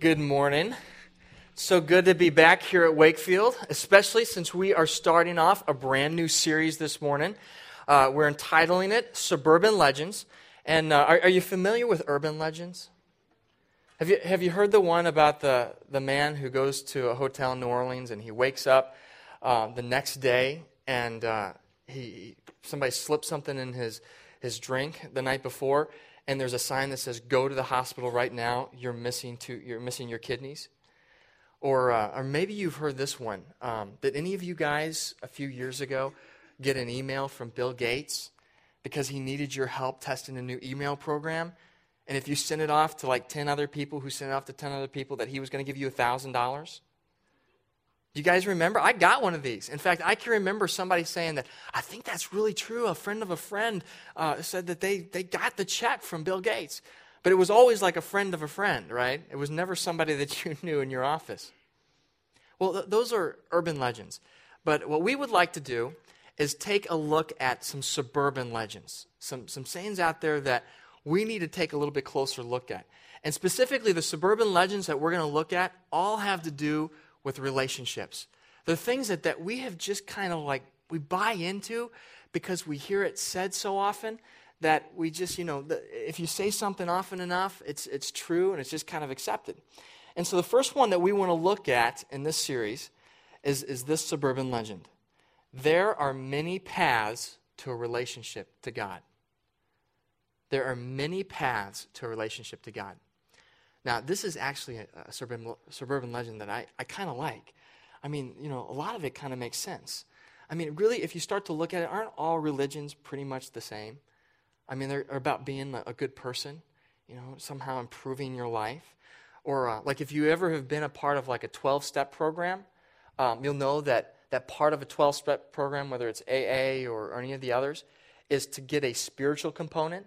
Good morning. So good to be back here at Wakefield, especially since we are starting off a brand new series this morning. Uh, we're entitling it Suburban Legends. And uh, are, are, you familiar with urban legends? Have you, have you heard the one about the, the man who goes to a hotel in New Orleans and he wakes up uh, the next day and uh, he, somebody slipped something in his, his drink the night before and there's a sign that says, Go to the hospital right now, you're missing, two, you're missing your kidneys? Or, uh, or maybe you've heard this one. Um, did any of you guys a few years ago get an email from Bill Gates because he needed your help testing a new email program? And if you sent it off to like 10 other people who sent it off to 10 other people, that he was going to give you $1,000? You guys remember? I got one of these. In fact, I can remember somebody saying that, I think that's really true. A friend of a friend uh, said that they, they got the check from Bill Gates. But it was always like a friend of a friend, right? It was never somebody that you knew in your office. Well, th- those are urban legends. But what we would like to do is take a look at some suburban legends, some, some sayings out there that we need to take a little bit closer look at. And specifically, the suburban legends that we're going to look at all have to do with relationships. The things that, that we have just kind of like, we buy into because we hear it said so often that we just, you know, the, if you say something often enough, it's, it's true and it's just kind of accepted. And so the first one that we want to look at in this series is, is this suburban legend. There are many paths to a relationship to God. There are many paths to a relationship to God. Now, this is actually a, a suburban, suburban legend that I, I kind of like. I mean, you know, a lot of it kind of makes sense. I mean, really, if you start to look at it, aren't all religions pretty much the same? I mean, they're about being a good person, you know, somehow improving your life. Or, uh, like, if you ever have been a part of like a 12 step program, um, you'll know that, that part of a 12 step program, whether it's AA or, or any of the others, is to get a spiritual component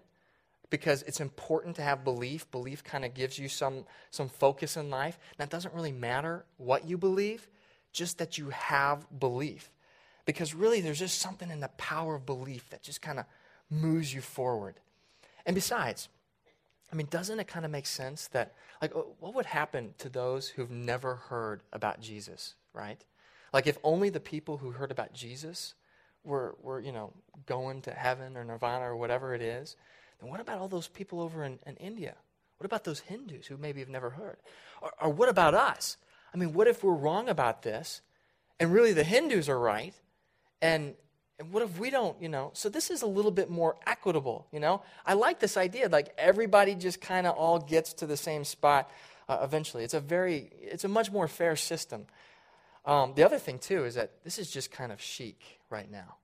because it's important to have belief. Belief kind of gives you some, some focus in life. Now that doesn't really matter what you believe, just that you have belief. Because really, there's just something in the power of belief that just kind of moves you forward. And besides, I mean, doesn't it kind of make sense that, like, what would happen to those who've never heard about Jesus, right? Like, if only the people who heard about Jesus were, were you know, going to heaven or nirvana or whatever it is, and what about all those people over in, in India? What about those Hindus who maybe have never heard? Or, or what about us? I mean, what if we're wrong about this and really the Hindus are right? And, and what if we don't, you know? So this is a little bit more equitable, you know? I like this idea, like everybody just kind of all gets to the same spot uh, eventually. It's a very, it's a much more fair system. Um, the other thing, too, is that this is just kind of chic right now.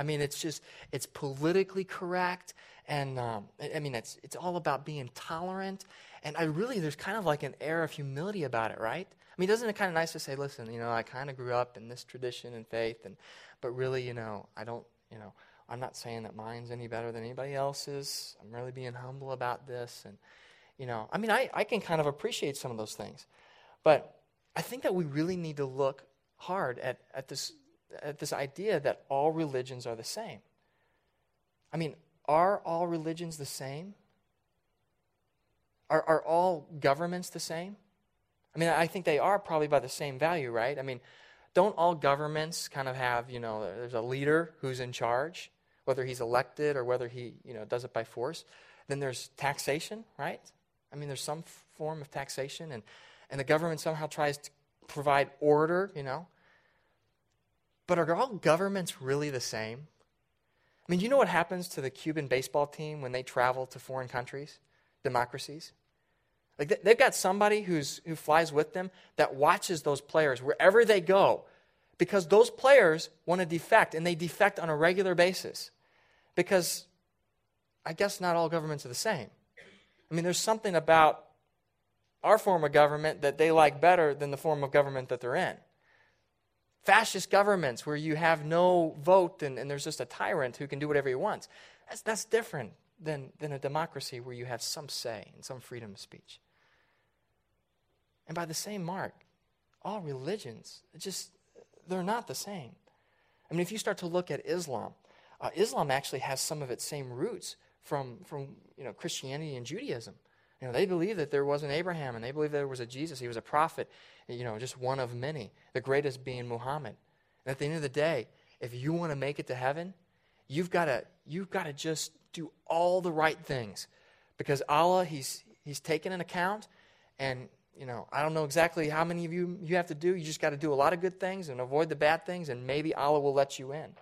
I mean, it's just, it's politically correct. And um, I mean, it's, it's all about being tolerant. And I really, there's kind of like an air of humility about it, right? I mean, doesn't it kind of nice to say, listen, you know, I kind of grew up in this tradition and faith, and, but really, you know, I don't, you know, I'm not saying that mine's any better than anybody else's. I'm really being humble about this. And, you know, I mean, I, I can kind of appreciate some of those things. But I think that we really need to look hard at, at this Uh, this idea that all religions are the same. I mean, are all religions the same? Are, are all governments the same? I mean, I think they are probably by the same value, right? I mean, don't all governments kind of have, you know, there's a leader who's in charge, whether he's elected or whether he, you know, does it by force? Then there's taxation, right? I mean, there's some form of taxation, and, and the government somehow tries to provide order, you know. But are all governments really the same? I mean, you know what happens to the Cuban baseball team when they travel to foreign countries, democracies? Like they've got somebody who's, who flies with them that watches those players wherever they go because those players want to defect and they defect on a regular basis because I guess not all governments are the same. I mean, there's something about our form of government that they like better than the form of government that they're in fascist governments where you have no vote and, and there's just a tyrant who can do whatever he wants. That's, that's different than, than a democracy where you have some say and some freedom of speech. And by the same mark, all religions, just, they're not the same. I mean, if you start to look at Islam, uh, Islam actually has some of its same roots from, from you know, Christianity and Judaism. You know, they believe that there was an Abraham and they believe there was a Jesus. He was a prophet, you know, just one of many, the greatest being Muhammad. And at the end of the day, if you want to make it to heaven, you've got to you've got to just do all the right things because Allah he's he's taken an account and you know, I don't know exactly how many of you you have to do. You just got to do a lot of good things and avoid the bad things, and maybe Allah will let you in.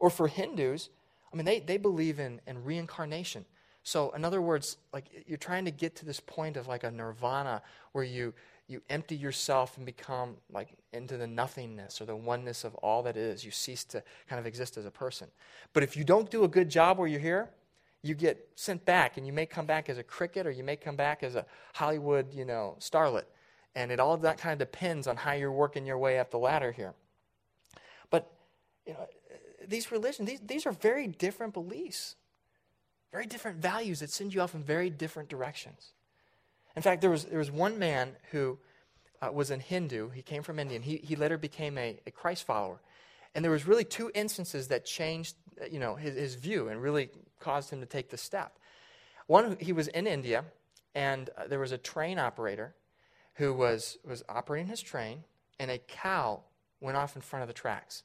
Or for Hindus, I mean, they, they believe in, in reincarnation. So, in other words, like you're trying to get to this point of like a nirvana where you, you empty yourself and become like into the nothingness or the oneness of all that is. You cease to kind of exist as a person. But if you don't do a good job where you're here, you get sent back, and you may come back as a cricket or you may come back as a Hollywood, you know, starlet. And it all that kind of depends on how you're working your way up the ladder here. But, you know, these religions, these, these are very different beliefs, very different values that send you off in very different directions. In fact, there was, there was one man who uh, was a Hindu. He came from India, and he, he later became a, a Christ follower. And there was really two instances that changed, uh, you know, his, his view and really caused him to take the step. One, he was in India, and uh, there was a train operator who was, was operating his train, and a cow went off in front of the tracks.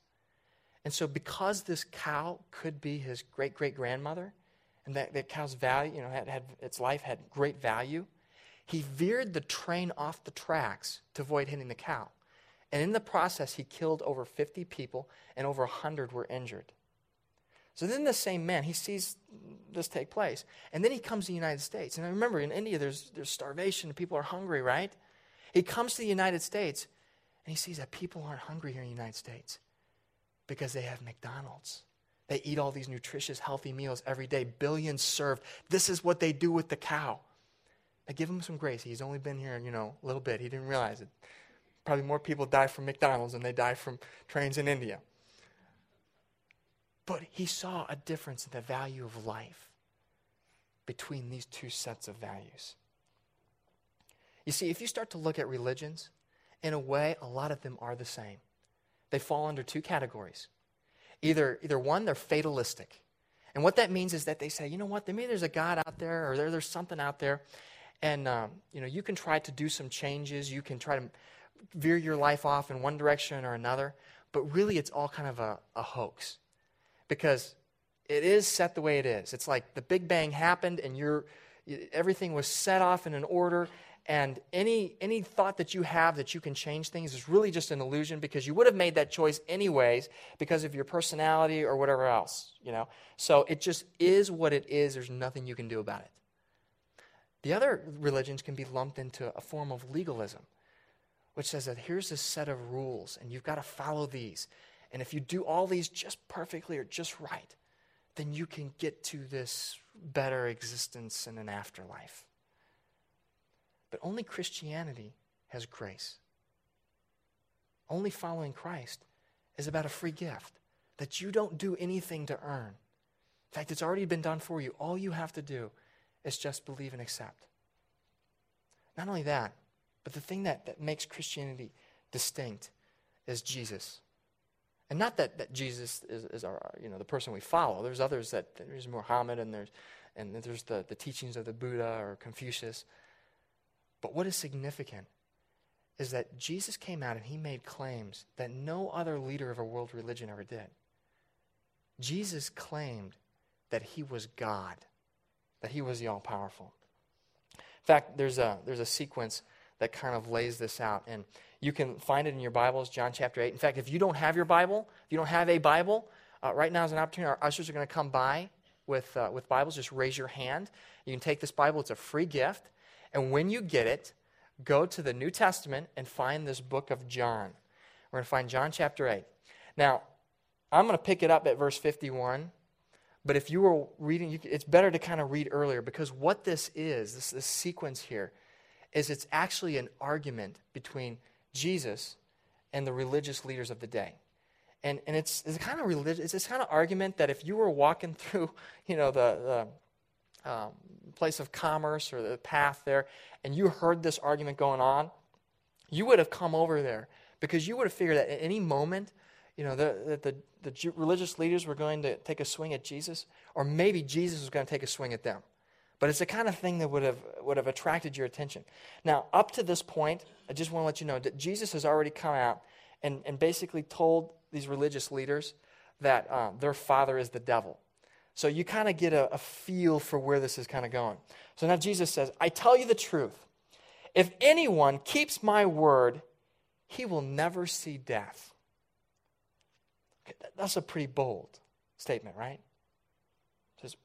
And so, because this cow could be his great great grandmother, and that, that cow's value, you know, had, had, its life had great value, he veered the train off the tracks to avoid hitting the cow. And in the process, he killed over 50 people, and over 100 were injured. So then the same man, he sees this take place. And then he comes to the United States. And I remember in India, there's, there's starvation, people are hungry, right? He comes to the United States, and he sees that people aren't hungry here in the United States because they have McDonald's. They eat all these nutritious, healthy meals every day, billions served. This is what they do with the cow. I give him some grace. He's only been here, you know, a little bit. He didn't realize it. Probably more people die from McDonald's than they die from trains in India. But he saw a difference in the value of life between these two sets of values. You see, if you start to look at religions, in a way, a lot of them are the same. They fall under two categories. Either, either one, they're fatalistic. And what that means is that they say, you know what, maybe there's a God out there, or there, there's something out there, and um, you know, you can try to do some changes, you can try to veer your life off in one direction or another, but really it's all kind of a, a hoax. Because it is set the way it is. It's like the Big Bang happened and you're, everything was set off in an order, and any, any thought that you have that you can change things is really just an illusion because you would have made that choice anyways because of your personality or whatever else, you know? So it just is what it is. There's nothing you can do about it. The other religions can be lumped into a form of legalism, which says that here's a set of rules and you've got to follow these. And if you do all these just perfectly or just right, then you can get to this better existence in an afterlife. But only Christianity has grace. Only following Christ is about a free gift that you don't do anything to earn. In fact, it's already been done for you. All you have to do is just believe and accept. Not only that, but the thing that, that makes Christianity distinct is Jesus. And not that, that Jesus is, is our, you know, the person we follow. There's others that there's Muhammad and there's, and there's the, the teachings of the Buddha or Confucius. But what is significant is that Jesus came out and he made claims that no other leader of a world religion ever did. Jesus claimed that he was God, that he was the all powerful. In fact, there's a, there's a sequence that kind of lays this out. And you can find it in your Bibles, John chapter 8. In fact, if you don't have your Bible, if you don't have a Bible, uh, right now is an opportunity. Our ushers are going to come by with, uh, with Bibles. Just raise your hand. You can take this Bible, it's a free gift. And when you get it, go to the New Testament and find this book of John. We're going to find John chapter 8. Now, I'm going to pick it up at verse 51. But if you were reading, you, it's better to kind of read earlier because what this is, this, this sequence here, is it's actually an argument between Jesus and the religious leaders of the day. And, and it's, it's kind of religious, it's this kind of argument that if you were walking through, you know, the, the um, place of commerce or the path there, and you heard this argument going on, you would have come over there because you would have figured that at any moment, you know, that the, the, the religious leaders were going to take a swing at Jesus, or maybe Jesus was going to take a swing at them. But it's the kind of thing that would have, would have attracted your attention. Now, up to this point, I just want to let you know that Jesus has already come out and, and basically told these religious leaders that um, their father is the devil. So you kind of get a, a feel for where this is kind of going. So now Jesus says, I tell you the truth. If anyone keeps my word, he will never see death. That's a pretty bold statement, right? says,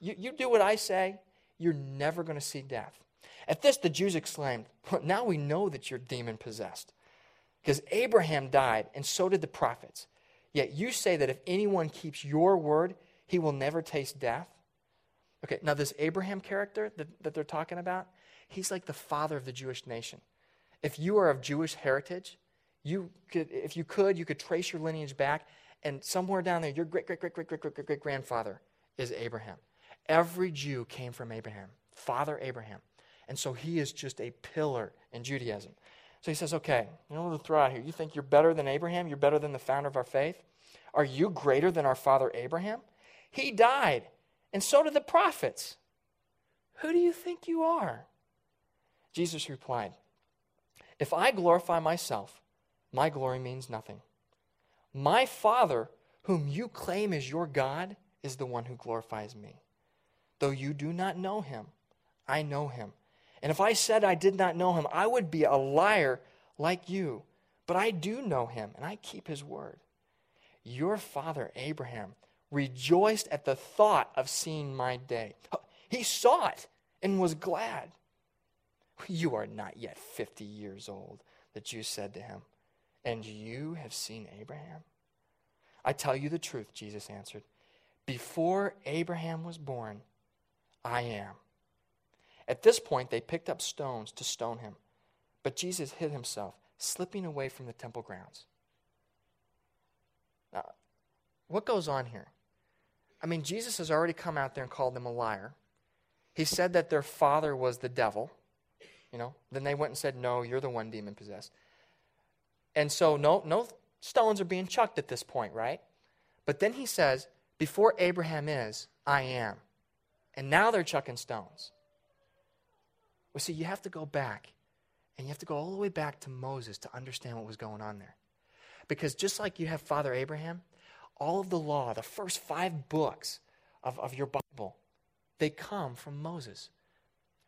you, you do what I say, you're never going to see death. At this, the Jews exclaimed, Now we know that you're demon possessed. Because Abraham died, and so did the prophets. Yet you say that if anyone keeps your word, he will never taste death. Okay, now this Abraham character that, that they're talking about, he's like the father of the Jewish nation. If you are of Jewish heritage, you could, if you could, you could trace your lineage back, and somewhere down there, your great, great, great, great, great, great, great, great grandfather is Abraham. Every Jew came from Abraham, Father Abraham. And so he is just a pillar in Judaism. So he says, okay, you know what throw out here. You think you're better than Abraham? You're better than the founder of our faith? Are you greater than our father Abraham? He died, and so did the prophets. Who do you think you are? Jesus replied, If I glorify myself, my glory means nothing. My Father, whom you claim is your God, is the one who glorifies me. Though you do not know him, I know him. And if I said I did not know him, I would be a liar like you. But I do know him, and I keep his word. Your father, Abraham, rejoiced at the thought of seeing my day. He saw it and was glad. You are not yet 50 years old, the Jews said to him, and you have seen Abraham? I tell you the truth, Jesus answered. Before Abraham was born, I am. At this point, they picked up stones to stone him, but Jesus hid himself, slipping away from the temple grounds. Now, what goes on here? I mean, Jesus has already come out there and called them a liar. He said that their father was the devil. You know, then they went and said, No, you're the one demon possessed. And so, no, no stones are being chucked at this point, right? But then he says, Before Abraham is, I am. And now they're chucking stones. Well, see, you have to go back, and you have to go all the way back to Moses to understand what was going on there. Because just like you have Father Abraham, all of the law, the first five books of, of your Bible, they come from Moses.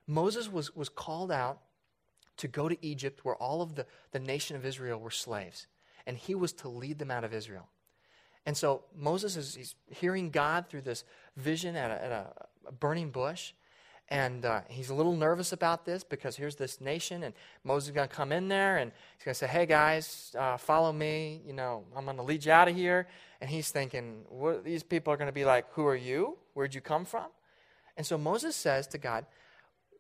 Moses was, was called out to go to Egypt where all of the, the nation of Israel were slaves, and he was to lead them out of Israel. And so Moses is he's hearing God through this vision at a, at a, a burning bush. And uh, he's a little nervous about this because here's this nation, and Moses is going to come in there and he's going to say, Hey, guys, uh, follow me. You know, I'm going to lead you out of here. And he's thinking, what, These people are going to be like, Who are you? Where'd you come from? And so Moses says to God,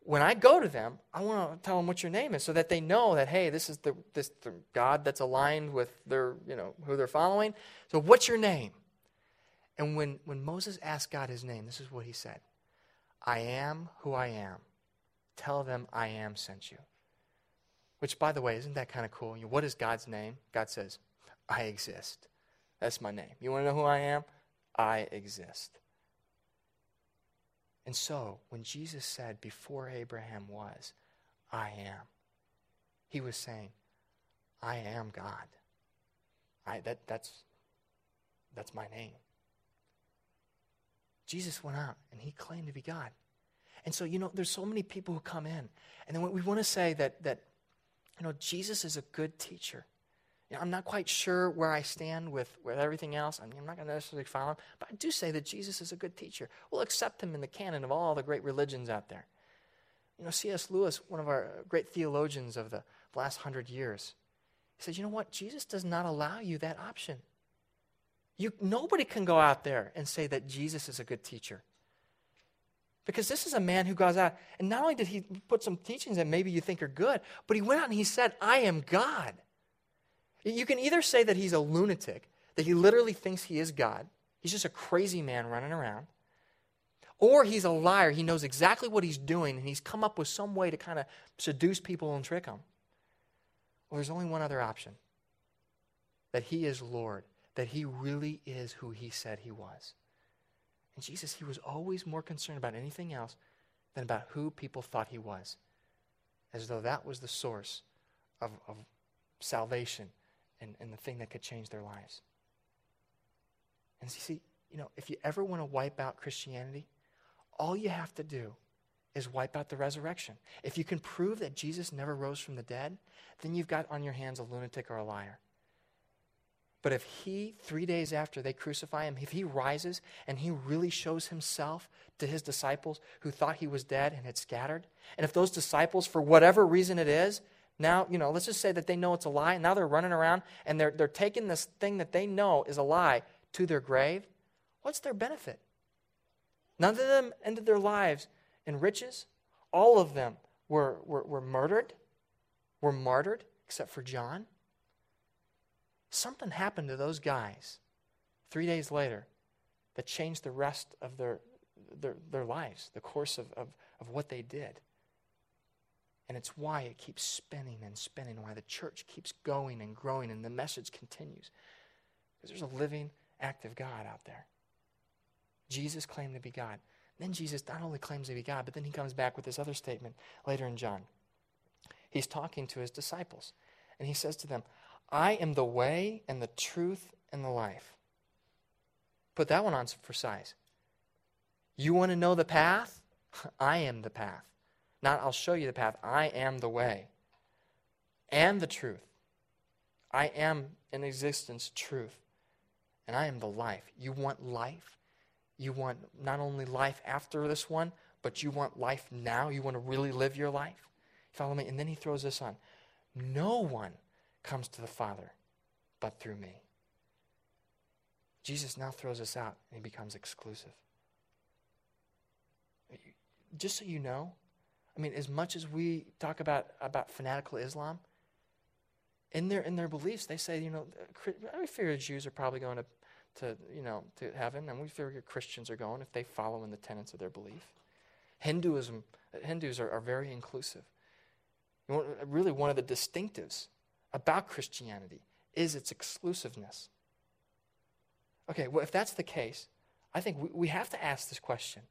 When I go to them, I want to tell them what your name is so that they know that, hey, this is the, this, the God that's aligned with their, you know, who they're following. So, what's your name? And when, when Moses asked God his name, this is what he said. I am who I am. Tell them I am sent you. Which, by the way, isn't that kind of cool? What is God's name? God says, I exist. That's my name. You want to know who I am? I exist. And so, when Jesus said, Before Abraham was, I am, he was saying, I am God. I, that, that's, that's my name. Jesus went out and he claimed to be God. And so, you know, there's so many people who come in. And then we want to say that, that you know, Jesus is a good teacher. You know, I'm not quite sure where I stand with, with everything else. I mean, I'm not going to necessarily follow him, but I do say that Jesus is a good teacher. We'll accept him in the canon of all the great religions out there. You know, C.S. Lewis, one of our great theologians of the last hundred years, he said, you know what? Jesus does not allow you that option. You, nobody can go out there and say that Jesus is a good teacher. Because this is a man who goes out, and not only did he put some teachings that maybe you think are good, but he went out and he said, I am God. You can either say that he's a lunatic, that he literally thinks he is God, he's just a crazy man running around, or he's a liar. He knows exactly what he's doing, and he's come up with some way to kind of seduce people and trick them. Well, there's only one other option that he is Lord that he really is who he said he was. And Jesus, he was always more concerned about anything else than about who people thought he was, as though that was the source of, of salvation and, and the thing that could change their lives. And see, you know, if you ever want to wipe out Christianity, all you have to do is wipe out the resurrection. If you can prove that Jesus never rose from the dead, then you've got on your hands a lunatic or a liar. But if he, three days after they crucify him, if he rises and he really shows himself to his disciples who thought he was dead and had scattered, and if those disciples, for whatever reason it is, now, you know, let's just say that they know it's a lie, and now they're running around and they're, they're taking this thing that they know is a lie to their grave, what's their benefit? None of them ended their lives in riches. All of them were, were, were murdered, were martyred, except for John. Something happened to those guys three days later that changed the rest of their, their, their lives, the course of, of, of what they did. And it's why it keeps spinning and spinning, why the church keeps going and growing and the message continues. Because there's a living, active God out there. Jesus claimed to be God. Then Jesus not only claims to be God, but then he comes back with this other statement later in John. He's talking to his disciples, and he says to them, I am the way and the truth and the life. Put that one on for size. You want to know the path? I am the path. Not, I'll show you the path. I am the way and the truth. I am in existence truth. And I am the life. You want life? You want not only life after this one, but you want life now? You want to really live your life? Follow me? And then he throws this on. No one comes to the Father but through me. Jesus now throws us out and he becomes exclusive. Just so you know, I mean, as much as we talk about, about fanatical Islam, in their, in their beliefs, they say, you know, we figure Jews are probably going to to, you know, to heaven, and we figure Christians are going if they follow in the tenets of their belief. Hinduism, Hindus are, are very inclusive. really, one of the distinctives about Christianity is its exclusiveness. Okay, well, if that's the case, I think we, we have to ask this question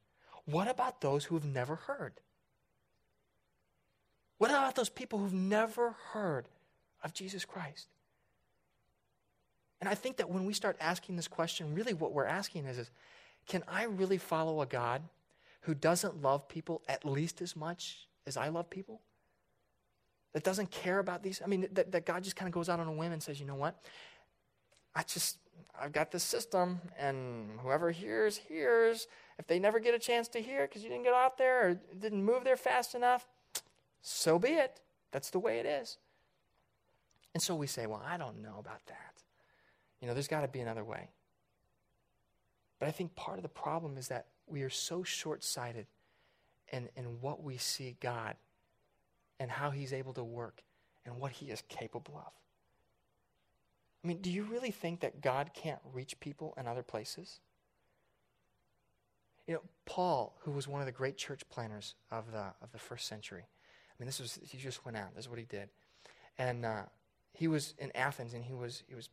What about those who have never heard? What about those people who've never heard of Jesus Christ? And I think that when we start asking this question, really what we're asking is, is can I really follow a God who doesn't love people at least as much as I love people? That doesn't care about these? I mean, that, that God just kind of goes out on a whim and says, you know what? I just, I've got this system, and whoever hears, hears. If they never get a chance to hear because you didn't get out there or didn't move there fast enough, so be it. That's the way it is. And so we say, well, I don't know about that. You know, there's got to be another way. But I think part of the problem is that we are so short sighted in, in what we see God and how He's able to work and what He is capable of. I mean, do you really think that God can't reach people in other places? You know, Paul, who was one of the great church planners of the, of the first century, I mean, this was, he just went out. This is what he did. And uh, he was in Athens and he was, he was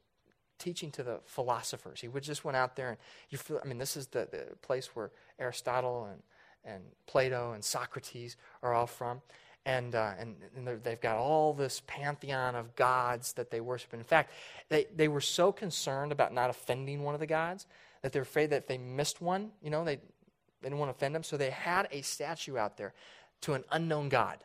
teaching to the philosophers. He would just went out there and you feel, I mean, this is the, the place where Aristotle and, and Plato and Socrates are all from. And, uh, and, and they've got all this pantheon of gods that they worship. In fact, they, they were so concerned about not offending one of the gods that they're afraid that if they missed one, you know, they, they didn't want to offend them. So they had a statue out there to an unknown god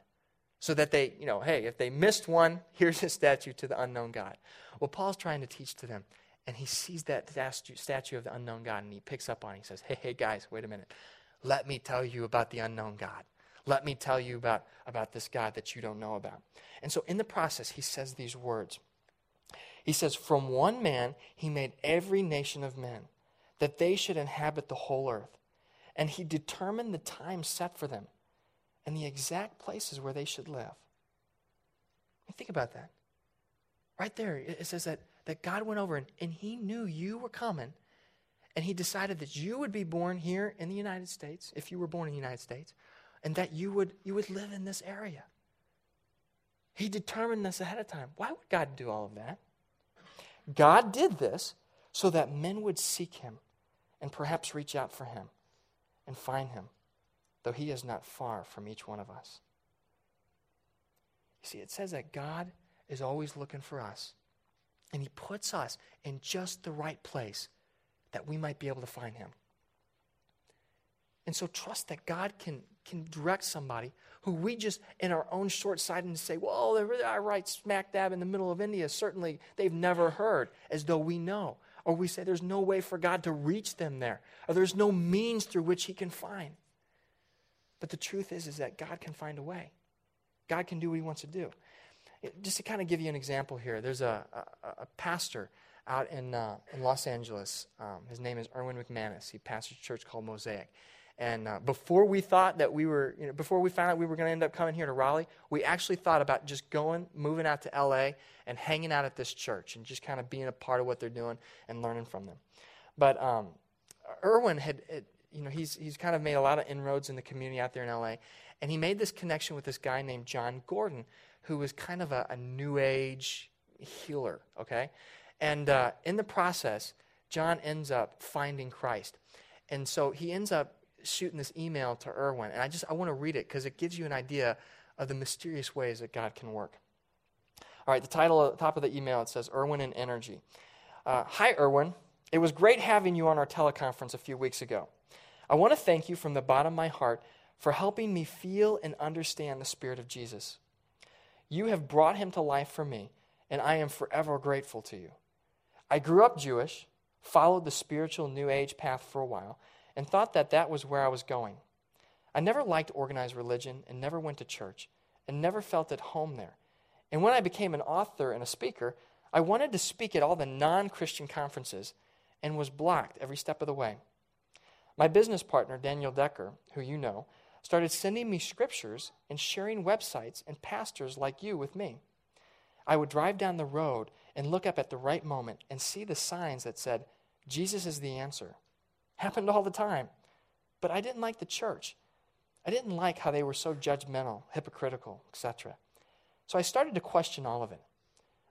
so that they, you know, hey, if they missed one, here's a statue to the unknown God. Well, Paul's trying to teach to them, and he sees that statue of the unknown God, and he picks up on it. He says, hey, hey, guys, wait a minute. Let me tell you about the unknown God. Let me tell you about, about this God that you don't know about. And so in the process, he says these words. He says, From one man he made every nation of men, that they should inhabit the whole earth. And he determined the time set for them and the exact places where they should live. think about that. Right there, it says that, that God went over and, and He knew you were coming, and He decided that you would be born here in the United States, if you were born in the United States, and that you would, you would live in this area. He determined this ahead of time. Why would God do all of that? God did this so that men would seek Him and perhaps reach out for Him and find Him though he is not far from each one of us. You see, it says that God is always looking for us, and he puts us in just the right place that we might be able to find him. And so trust that God can, can direct somebody who we just, in our own short sightedness, say, well, they're right smack dab in the middle of India. Certainly they've never heard, as though we know. Or we say there's no way for God to reach them there, or there's no means through which He can find. But the truth is, is that God can find a way. God can do what He wants to do. Just to kind of give you an example here, there's a, a, a pastor out in, uh, in Los Angeles. Um, his name is Erwin McManus. He pastors a church called Mosaic. And uh, before we thought that we were, you know, before we found out we were going to end up coming here to Raleigh, we actually thought about just going, moving out to LA and hanging out at this church and just kind of being a part of what they're doing and learning from them. But um, Erwin had, had, you know, he's, he's kind of made a lot of inroads in the community out there in LA. And he made this connection with this guy named Jon Gordon, who was kind of a, a new age healer, okay? And uh, in the process, Jon ends up finding Christ. And so he ends up shooting this email to Erwin, and I just I want to read it because it gives you an idea of the mysterious ways that God can work. All right, the title at the top of the email it says Erwin and Energy. Uh, Hi, Erwin. It was great having you on our teleconference a few weeks ago. I want to thank you from the bottom of my heart for helping me feel and understand the Spirit of Jesus. You have brought him to life for me, and I am forever grateful to you. I grew up Jewish, followed the spiritual New Age path for a while, and thought that that was where I was going. I never liked organized religion and never went to church and never felt at home there. And when I became an author and a speaker, I wanted to speak at all the non Christian conferences and was blocked every step of the way. My business partner, Daniel Decker, who you know, started sending me scriptures and sharing websites and pastors like you with me. I would drive down the road and look up at the right moment and see the signs that said, Jesus is the answer. Happened all the time. But I didn't like the church. I didn't like how they were so judgmental, hypocritical, etc. So I started to question all of it.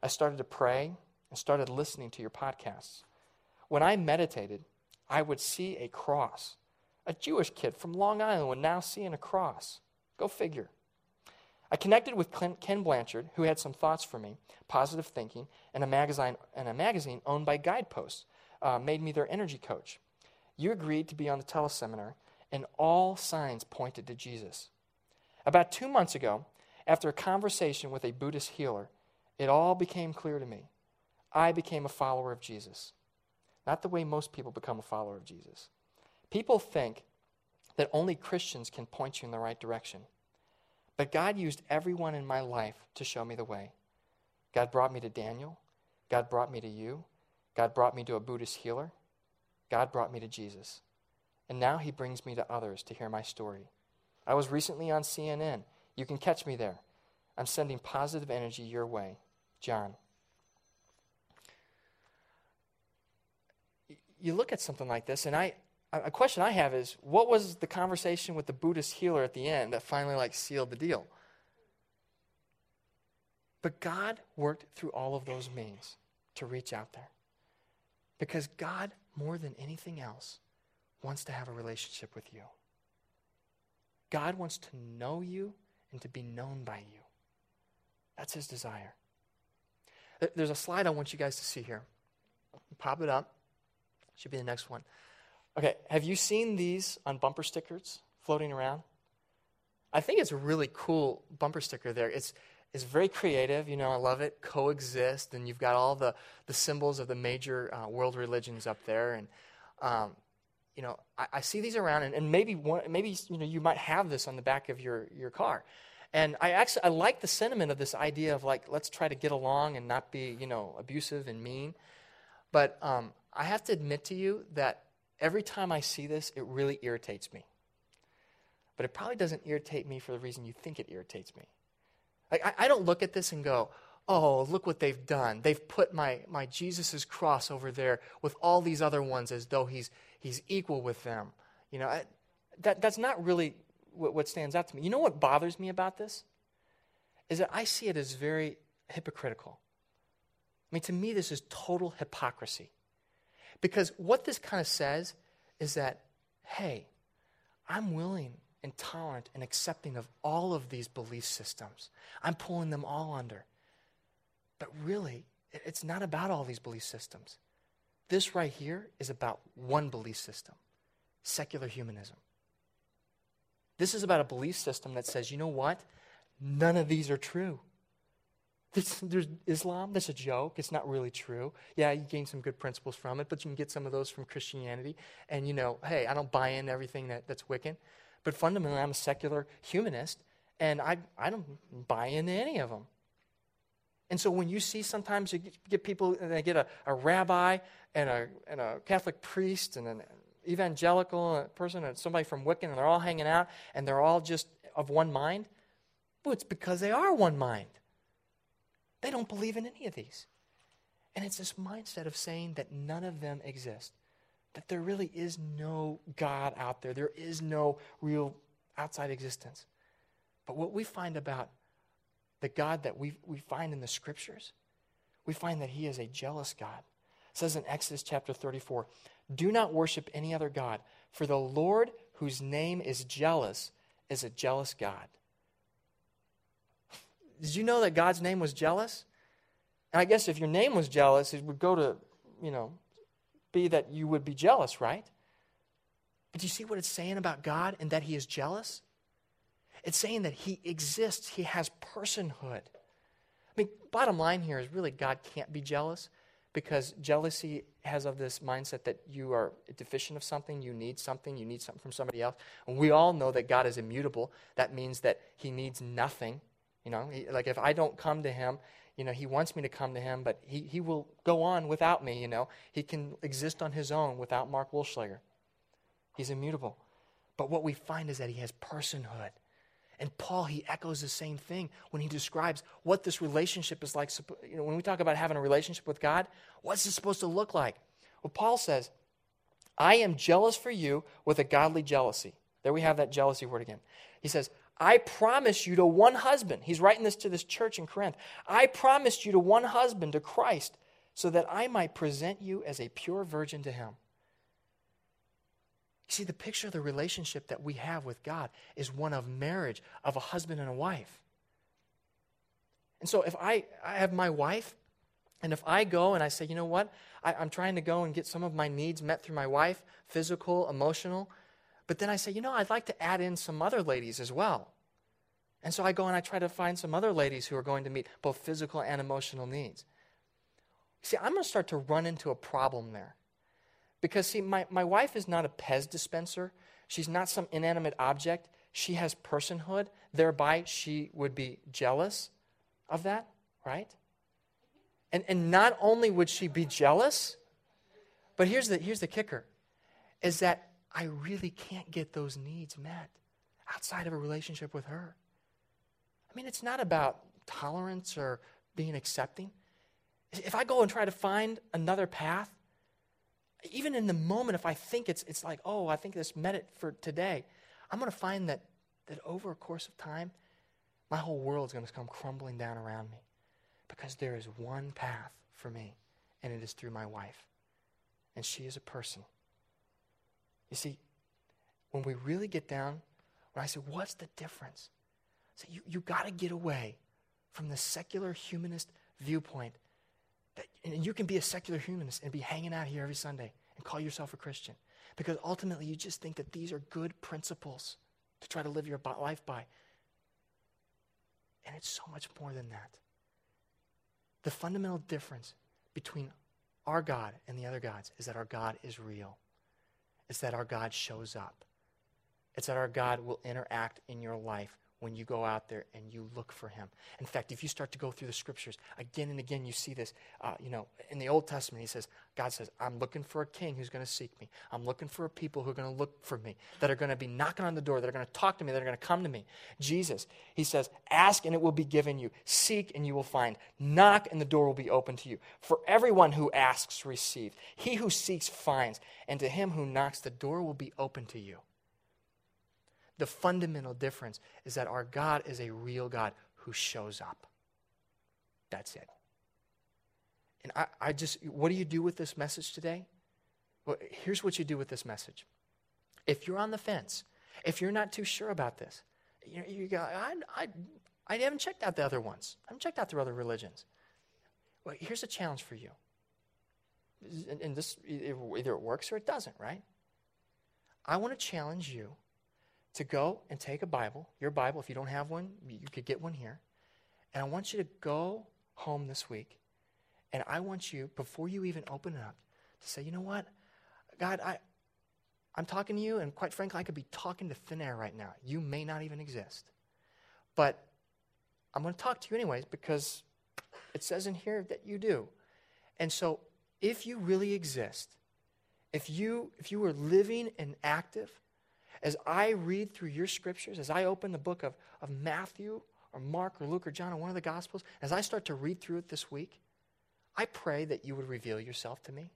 I started to pray and started listening to your podcasts. When I meditated, I would see a cross. A Jewish kid from Long Island would now see a cross. Go figure. I connected with Ken Blanchard, who had some thoughts for me, positive thinking, and a magazine, and a magazine owned by Guideposts uh, made me their energy coach. You agreed to be on the teleseminar, and all signs pointed to Jesus. About two months ago, after a conversation with a Buddhist healer, it all became clear to me. I became a follower of Jesus. Not the way most people become a follower of Jesus. People think that only Christians can point you in the right direction. But God used everyone in my life to show me the way. God brought me to Daniel. God brought me to you. God brought me to a Buddhist healer. God brought me to Jesus. And now he brings me to others to hear my story. I was recently on CNN. You can catch me there. I'm sending positive energy your way. Jon. You look at something like this, and I, a question I have is what was the conversation with the Buddhist healer at the end that finally like sealed the deal? But God worked through all of those means to reach out there. Because God more than anything else, wants to have a relationship with you. God wants to know you and to be known by you. That's his desire. There's a slide I want you guys to see here. Pop it up. Should be the next one. Okay, have you seen these on bumper stickers floating around? I think it's a really cool bumper sticker there. It's is very creative. You know, I love it. Coexist, and you've got all the, the symbols of the major uh, world religions up there. And, um, you know, I, I, see these around, and, and maybe, one, maybe you, know, you might have this on the back of your, your car. And I actually I like the sentiment of this idea of like let's try to get along and not be you know abusive and mean. But um, I have to admit to you that every time I see this, it really irritates me. But it probably doesn't irritate me for the reason you think it irritates me. Like, I, I don't look at this and go, oh, look what they've done. They've put my, my Jesus' cross over there with all these other ones as though he's, he's equal with them. You know, I, that, that's not really what, what stands out to me. You know what bothers me about this? Is that I see it as very hypocritical. I mean, to me, this is total hypocrisy. Because what this kind of says is that, hey, I'm willing intolerant and accepting of all of these belief systems. I'm pulling them all under. But really, it's not about all these belief systems. This right here is about one belief system secular humanism. This is about a belief system that says, you know what? None of these are true. This, there's Islam, that's a joke. It's not really true. Yeah, you gain some good principles from it, but you can get some of those from Christianity. And, you know, hey, I don't buy in everything that, that's Wiccan. But fundamentally, I'm a secular humanist, and I, I don't buy into any of them. And so when you see sometimes you get people, and they get a, a rabbi and a, and a Catholic priest and an evangelical person and somebody from Wiccan, and they're all hanging out, and they're all just of one mind, well, it's because they are one mind. They don't believe in any of these. And it's this mindset of saying that none of them exist, that there really is no God out there, there is no real outside existence. But what we find about the God that we, we find in the scriptures, we find that he is a jealous God. It says in Exodus chapter 34 Do not worship any other God, for the Lord, whose name is jealous, is a jealous God. Did you know that God's name was jealous? And I guess if your name was jealous, it would go to, you know, be that you would be jealous, right? But do you see what it's saying about God and that He is jealous? It's saying that He exists, He has personhood. I mean, bottom line here is really God can't be jealous because jealousy has of this mindset that you are deficient of something, you need something, you need something from somebody else. And we all know that God is immutable. That means that He needs nothing. You know, like if I don't come to him, you know, he wants me to come to him, but he, he will go on without me, you know. He can exist on his own without Mark Wolschlager. He's immutable. But what we find is that he has personhood. And Paul, he echoes the same thing when he describes what this relationship is like. You know, when we talk about having a relationship with God, what's it supposed to look like? Well, Paul says, I am jealous for you with a godly jealousy. There we have that jealousy word again. He says, I promise you to one husband. He's writing this to this church in Corinth. I promised you to one husband, to Christ, so that I might present you as a pure virgin to him. You see, the picture of the relationship that we have with God is one of marriage, of a husband and a wife. And so if I, I have my wife, and if I go and I say, you know what, I, I'm trying to go and get some of my needs met through my wife, physical, emotional, but then I say, you know, I'd like to add in some other ladies as well. And so I go and I try to find some other ladies who are going to meet both physical and emotional needs. See, I'm going to start to run into a problem there. Because, see, my, my wife is not a Pez dispenser. She's not some inanimate object. She has personhood. Thereby, she would be jealous of that, right? And, and not only would she be jealous, but here's the, here's the kicker is that I really can't get those needs met outside of a relationship with her. I mean, it's not about tolerance or being accepting. If I go and try to find another path, even in the moment, if I think it's, it's like, oh, I think this met it for today, I'm going to find that, that over a course of time, my whole world is going to come crumbling down around me because there is one path for me, and it is through my wife. And she is a person you see, when we really get down, when I say, what's the difference? Say, you, you got to get away from the secular humanist viewpoint. That, and you can be a secular humanist and be hanging out here every Sunday and call yourself a Christian. Because ultimately, you just think that these are good principles to try to live your life by. And it's so much more than that. The fundamental difference between our God and the other gods is that our God is real. It's that our God shows up. It's that our God will interact in your life when you go out there and you look for him. In fact, if you start to go through the scriptures again and again, you see this. Uh, you know, in the Old Testament, he says, God says, I'm looking for a king who's going to seek me. I'm looking for a people who are going to look for me, that are going to be knocking on the door, that are going to talk to me, that are going to come to me. Jesus, he says, ask and it will be given you. Seek and you will find. Knock and the door will be open to you. For everyone who asks receives. He who seeks finds. And to him who knocks, the door will be open to you. The fundamental difference is that our God is a real God who shows up. That's it. And I, I just, what do you do with this message today? Well, here's what you do with this message. If you're on the fence If you're not too sure about this, you, you go, I, I, I haven't checked out the other ones. I haven't checked out the other religions. Well, here's a challenge for you. And, and this either it works or it doesn't, right? I want to challenge you to go and take a Bible, your Bible. If you don't have one, you could get one here. And I want you to go home this week. And I want you, before you even open it up, to say, you know what? God, I, I'm talking to you, and quite frankly, I could be talking to thin air right now. You may not even exist. But I'm going to talk to you anyways because it says in here that you do. And so, if you really exist, if you if you are living and active, as I read through your scriptures, as I open the book of, of Matthew or Mark or Luke or John or one of the Gospels, as I start to read through it this week, I pray that you would reveal yourself to me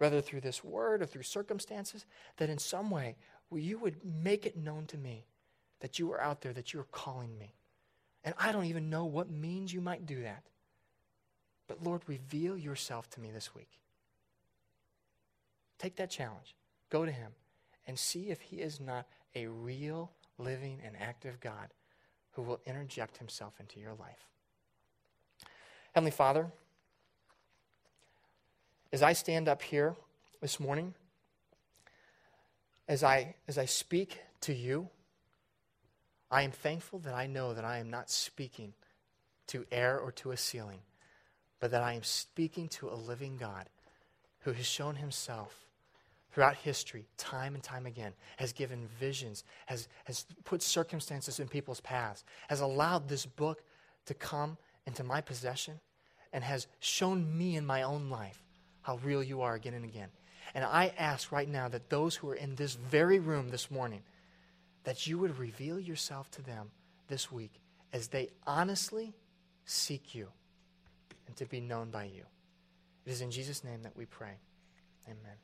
whether through this word or through circumstances, that in some way you would make it known to me that you are out there, that you are calling me. And I don't even know what means you might do that. But Lord, reveal yourself to me this week. Take that challenge. Go to Him and see if He is not a real, living, and active God who will interject Himself into your life. Heavenly Father, as I stand up here this morning, as I, as I speak to you, I am thankful that I know that I am not speaking to air or to a ceiling, but that I am speaking to a living God who has shown himself throughout history, time and time again, has given visions, has, has put circumstances in people's paths, has allowed this book to come into my possession, and has shown me in my own life how real you are again and again. And I ask right now that those who are in this very room this morning, that you would reveal yourself to them this week as they honestly seek you and to be known by you. It is in Jesus' name that we pray. Amen.